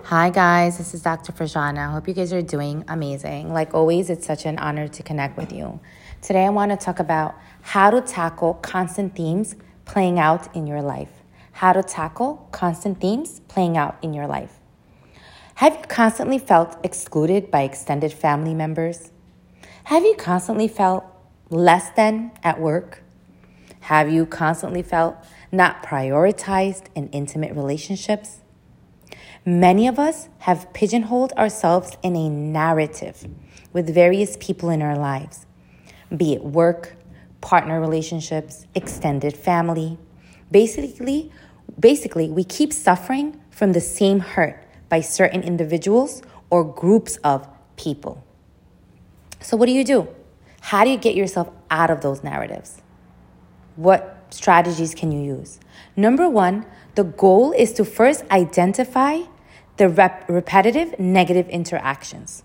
Hi, guys. This is Dr. Frajana. I hope you guys are doing amazing. Like always, it's such an honor to connect with you. Today, I want to talk about how to tackle constant themes playing out in your life. How to tackle constant themes playing out in your life. Have you constantly felt excluded by extended family members? Have you constantly felt less than at work? Have you constantly felt not prioritized in intimate relationships? Many of us have pigeonholed ourselves in a narrative with various people in our lives, be it work, partner relationships, extended family. Basically, basically, we keep suffering from the same hurt by certain individuals or groups of people. So, what do you do? How do you get yourself out of those narratives? What strategies can you use? Number one, the goal is to first identify the rep- repetitive negative interactions.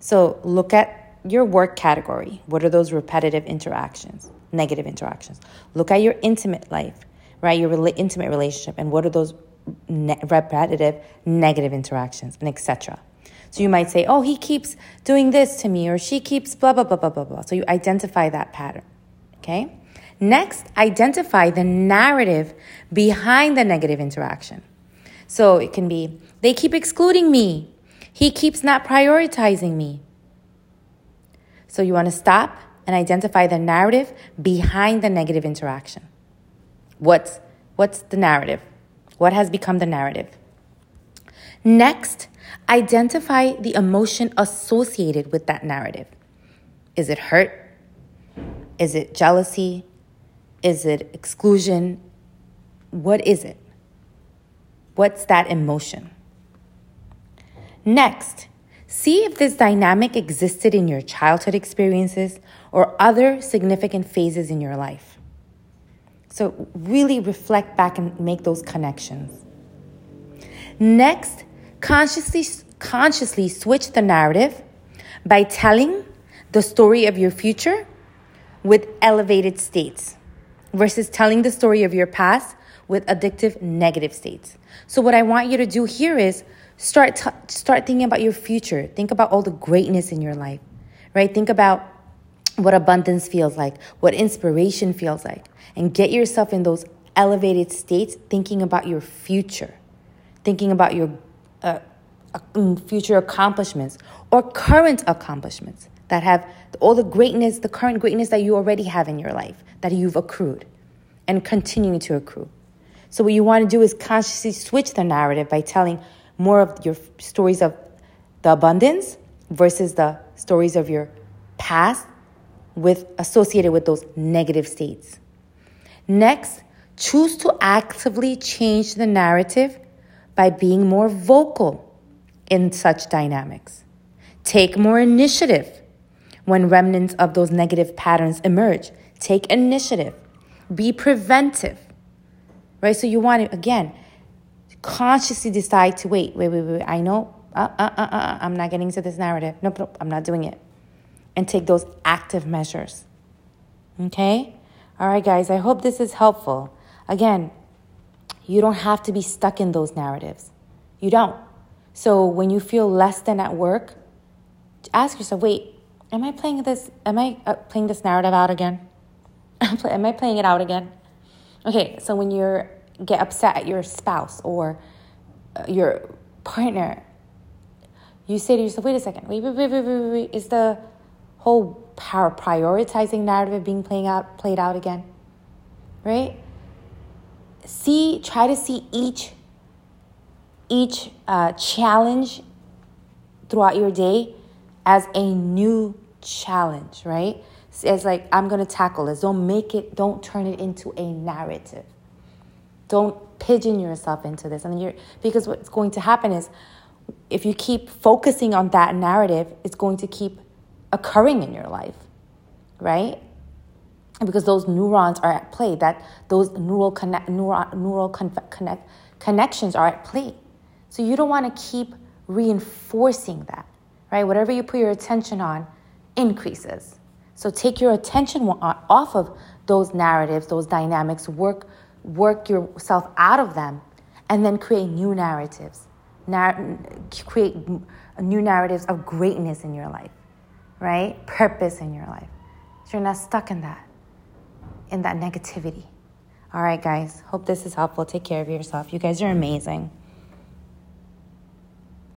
So look at your work category. What are those repetitive interactions, negative interactions? Look at your intimate life, right? Your re- intimate relationship, and what are those ne- repetitive negative interactions, and etc. So you might say, oh, he keeps doing this to me, or she keeps blah, blah, blah, blah, blah, blah. So you identify that pattern, okay? Next, identify the narrative behind the negative interaction. So it can be, they keep excluding me. He keeps not prioritizing me. So you want to stop and identify the narrative behind the negative interaction. What's, what's the narrative? What has become the narrative? Next, identify the emotion associated with that narrative. Is it hurt? Is it jealousy? Is it exclusion? What is it? What's that emotion? Next, see if this dynamic existed in your childhood experiences or other significant phases in your life. So, really reflect back and make those connections. Next, consciously, consciously switch the narrative by telling the story of your future with elevated states versus telling the story of your past with addictive negative states. So what I want you to do here is start t- start thinking about your future. Think about all the greatness in your life. Right? Think about what abundance feels like, what inspiration feels like, and get yourself in those elevated states thinking about your future. Thinking about your uh, uh future accomplishments or current accomplishments that have all the greatness, the current greatness that you already have in your life, that you've accrued and continuing to accrue. So, what you want to do is consciously switch the narrative by telling more of your stories of the abundance versus the stories of your past with associated with those negative states. Next, choose to actively change the narrative by being more vocal in such dynamics. Take more initiative when remnants of those negative patterns emerge. Take initiative. Be preventive right? So you want to, again, consciously decide to wait, wait, wait, wait, I know, uh, uh, uh, uh, I'm not getting into this narrative. Nope, nope, I'm not doing it. And take those active measures. Okay? All right, guys, I hope this is helpful. Again, you don't have to be stuck in those narratives. You don't. So when you feel less than at work, ask yourself, wait, am I playing this, am I uh, playing this narrative out again? am I playing it out again? Okay, so when you get upset at your spouse or uh, your partner, you say to yourself, wait a second, wait, wait, wait, wait, wait, wait. Is the whole power prioritizing narrative being playing out played out again? Right? See, try to see each each uh, challenge throughout your day as a new challenge, right? It's like, I'm to tackle this. Don't make it, don't turn it into a narrative. Don't pigeon yourself into this. And you're, because what's going to happen is if you keep focusing on that narrative, it's going to keep occurring in your life, right? Because those neurons are at play, that those neural connect, neural, neural connect, connections are at play. So you don't want to keep reinforcing that, right? Whatever you put your attention on increases. So take your attention off of those narratives, those dynamics, work, work yourself out of them, and then create new narratives nar- create new narratives of greatness in your life, right? Purpose in your life. So you're not stuck in that, in that negativity. All right, guys. Hope this is helpful. Take care of yourself. You guys are amazing.